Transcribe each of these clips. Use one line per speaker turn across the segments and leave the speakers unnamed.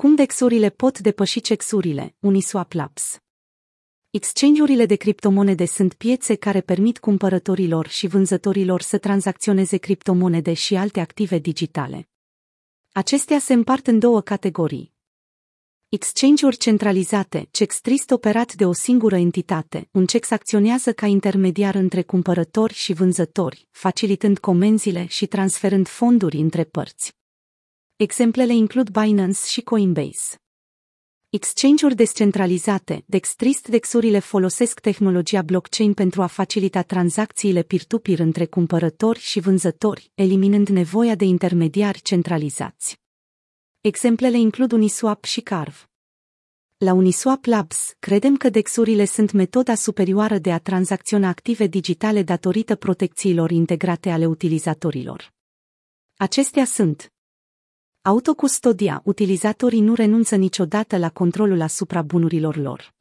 Cum DEX-urile pot depăși CEX-urile, Uniswap Labs? Exchange-urile de criptomonede sunt piețe care permit cumpărătorilor și vânzătorilor să tranzacționeze criptomonede și alte active digitale. Acestea se împart în două categorii. Exchange-uri centralizate, CEX trist operat de o singură entitate, un CEX acționează ca intermediar între cumpărători și vânzători, facilitând comenzile și transferând fonduri între părți. Exemplele includ Binance și Coinbase. Exchange-uri descentralizate, Dextrist Dexurile folosesc tehnologia blockchain pentru a facilita tranzacțiile peer-to-peer între cumpărători și vânzători, eliminând nevoia de intermediari centralizați. Exemplele includ Uniswap și Carve. La Uniswap Labs, credem că dexurile sunt metoda superioară de a tranzacționa active digitale datorită protecțiilor integrate ale utilizatorilor. Acestea sunt Autocustodia, utilizatorii nu renunță niciodată la controlul asupra bunurilor lor.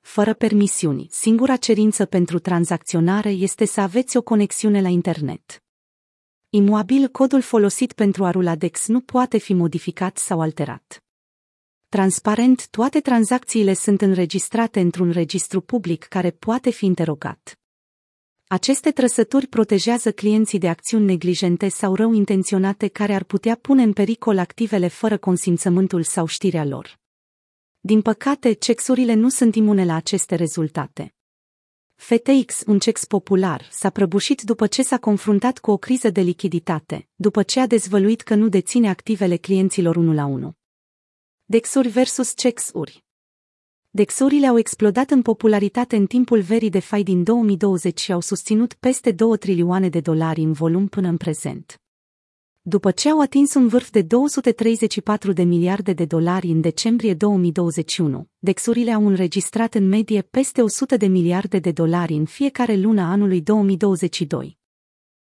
Fără permisiuni, singura cerință pentru tranzacționare este să aveți o conexiune la internet. Imobil, codul folosit pentru a rula DEX nu poate fi modificat sau alterat. Transparent, toate tranzacțiile sunt înregistrate într-un registru public care poate fi interogat. Aceste trăsături protejează clienții de acțiuni neglijente sau rău intenționate care ar putea pune în pericol activele fără consimțământul sau știrea lor. Din păcate, nu sunt imune la aceste rezultate. FTX, un cex popular, s-a prăbușit după ce s-a confruntat cu o criză de lichiditate, după ce a dezvăluit că nu deține activele clienților unul la unul. Dexuri versus CEX-uri Dexurile au explodat în popularitate în timpul verii de fai din 2020 și au susținut peste 2 trilioane de dolari în volum până în prezent. După ce au atins un vârf de 234 de miliarde de dolari în decembrie 2021, dexurile au înregistrat în medie peste 100 de miliarde de dolari în fiecare lună anului 2022.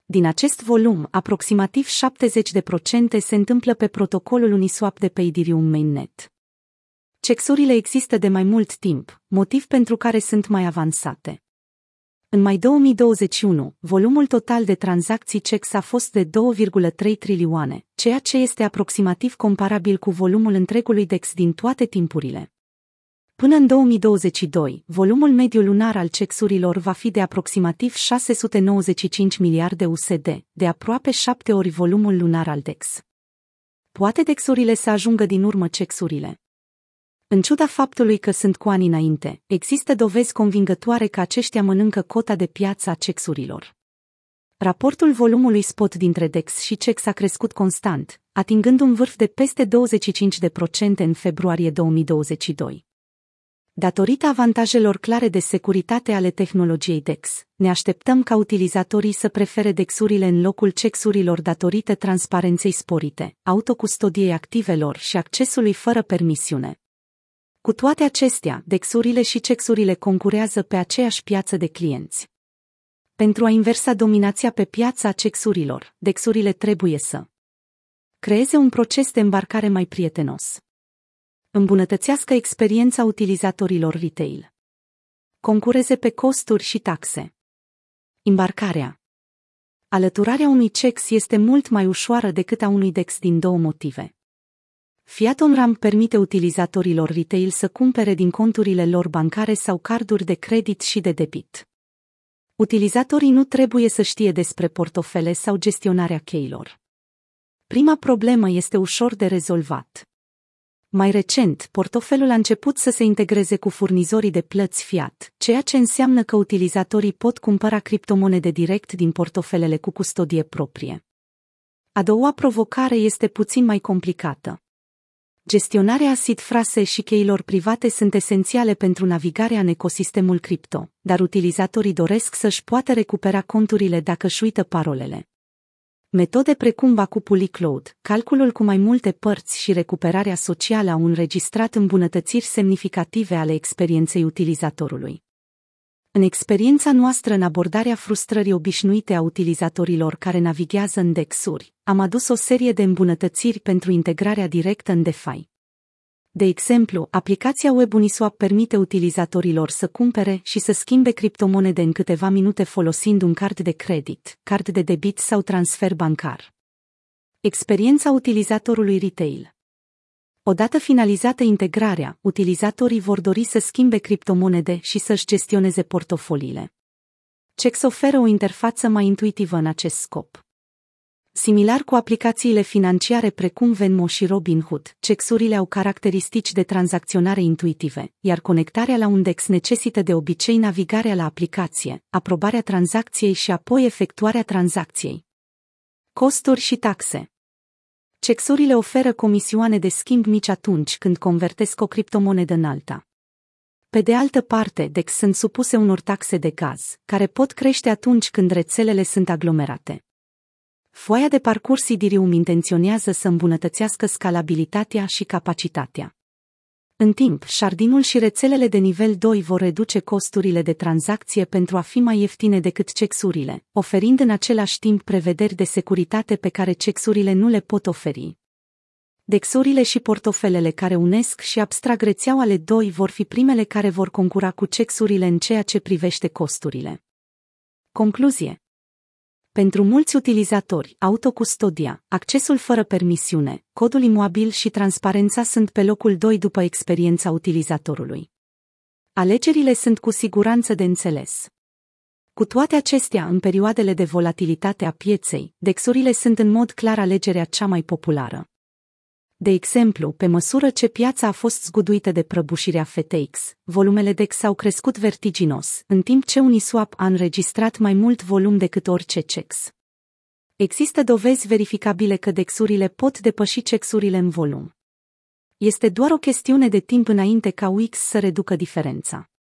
Din acest volum, aproximativ 70% se întâmplă pe protocolul Uniswap de pe Ethereum Mainnet. Cexurile există de mai mult timp, motiv pentru care sunt mai avansate. În mai 2021, volumul total de tranzacții CEX a fost de 2,3 trilioane, ceea ce este aproximativ comparabil cu volumul întregului DEX din toate timpurile. Până în 2022, volumul mediu lunar al cexurilor va fi de aproximativ 695 miliarde USD, de aproape șapte ori volumul lunar al DEX. Poate DEX-urile să ajungă din urmă cexurile. În ciuda faptului că sunt cu ani înainte, există dovezi convingătoare că aceștia mănâncă cota de piață a cexurilor. Raportul volumului spot dintre DEX și CEX a crescut constant, atingând un vârf de peste 25% în februarie 2022. Datorită avantajelor clare de securitate ale tehnologiei DEX, ne așteptăm ca utilizatorii să prefere DEX-urile în locul CEX-urilor datorită transparenței sporite, autocustodiei activelor și accesului fără permisiune. Cu toate acestea, dexurile și cexurile concurează pe aceeași piață de clienți. Pentru a inversa dominația pe piața cexurilor, dexurile trebuie să creeze un proces de îmbarcare mai prietenos. Îmbunătățească experiența utilizatorilor retail. Concureze pe costuri și taxe. Embarcarea. Alăturarea unui CEX este mult mai ușoară decât a unui DEX din două motive. Fiat OnRamp permite utilizatorilor retail să cumpere din conturile lor bancare sau carduri de credit și de debit. Utilizatorii nu trebuie să știe despre portofele sau gestionarea cheilor. Prima problemă este ușor de rezolvat. Mai recent, portofelul a început să se integreze cu furnizorii de plăți fiat, ceea ce înseamnă că utilizatorii pot cumpăra criptomonede direct din portofelele cu custodie proprie. A doua provocare este puțin mai complicată. Gestionarea asid frase și cheilor private sunt esențiale pentru navigarea în ecosistemul cripto, dar utilizatorii doresc să-și poată recupera conturile dacă își uită parolele. Metode precum Bacupul Cloud, calculul cu mai multe părți și recuperarea socială au înregistrat îmbunătățiri semnificative ale experienței utilizatorului. În experiența noastră în abordarea frustrării obișnuite a utilizatorilor care navighează în dexuri, am adus o serie de îmbunătățiri pentru integrarea directă în DeFi. De exemplu, aplicația web Uniswap permite utilizatorilor să cumpere și să schimbe criptomonede în câteva minute folosind un card de credit, card de debit sau transfer bancar. Experiența utilizatorului retail Odată finalizată integrarea, utilizatorii vor dori să schimbe criptomonede și să-și gestioneze portofoliile. CEX oferă o interfață mai intuitivă în acest scop. Similar cu aplicațiile financiare precum Venmo și Robinhood, CEX-urile au caracteristici de tranzacționare intuitive, iar conectarea la un DEX necesită de obicei navigarea la aplicație, aprobarea tranzacției și apoi efectuarea tranzacției. Costuri și taxe Cexurile oferă comisioane de schimb mici atunci când convertesc o criptomonedă în alta. Pe de altă parte, DEX sunt supuse unor taxe de gaz, care pot crește atunci când rețelele sunt aglomerate. Foaia de parcurs Idirium intenționează să îmbunătățească scalabilitatea și capacitatea. În timp, șardinul și rețelele de nivel 2 vor reduce costurile de tranzacție pentru a fi mai ieftine decât cexurile, oferind în același timp prevederi de securitate pe care cexurile nu le pot oferi. Dexurile și portofelele care unesc și abstrag rețeaua 2 vor fi primele care vor concura cu cexurile în ceea ce privește costurile. Concluzie pentru mulți utilizatori, autocustodia, accesul fără permisiune, codul imobil și transparența sunt pe locul 2 după experiența utilizatorului. Alegerile sunt cu siguranță de înțeles. Cu toate acestea, în perioadele de volatilitate a pieței, dexurile sunt în mod clar alegerea cea mai populară. De exemplu, pe măsură ce piața a fost zguduită de prăbușirea FTX, volumele DEX au crescut vertiginos, în timp ce Uniswap a înregistrat mai mult volum decât orice CEX. Există dovezi verificabile că DEX-urile pot depăși CEX-urile în volum. Este doar o chestiune de timp înainte ca UX să reducă diferența.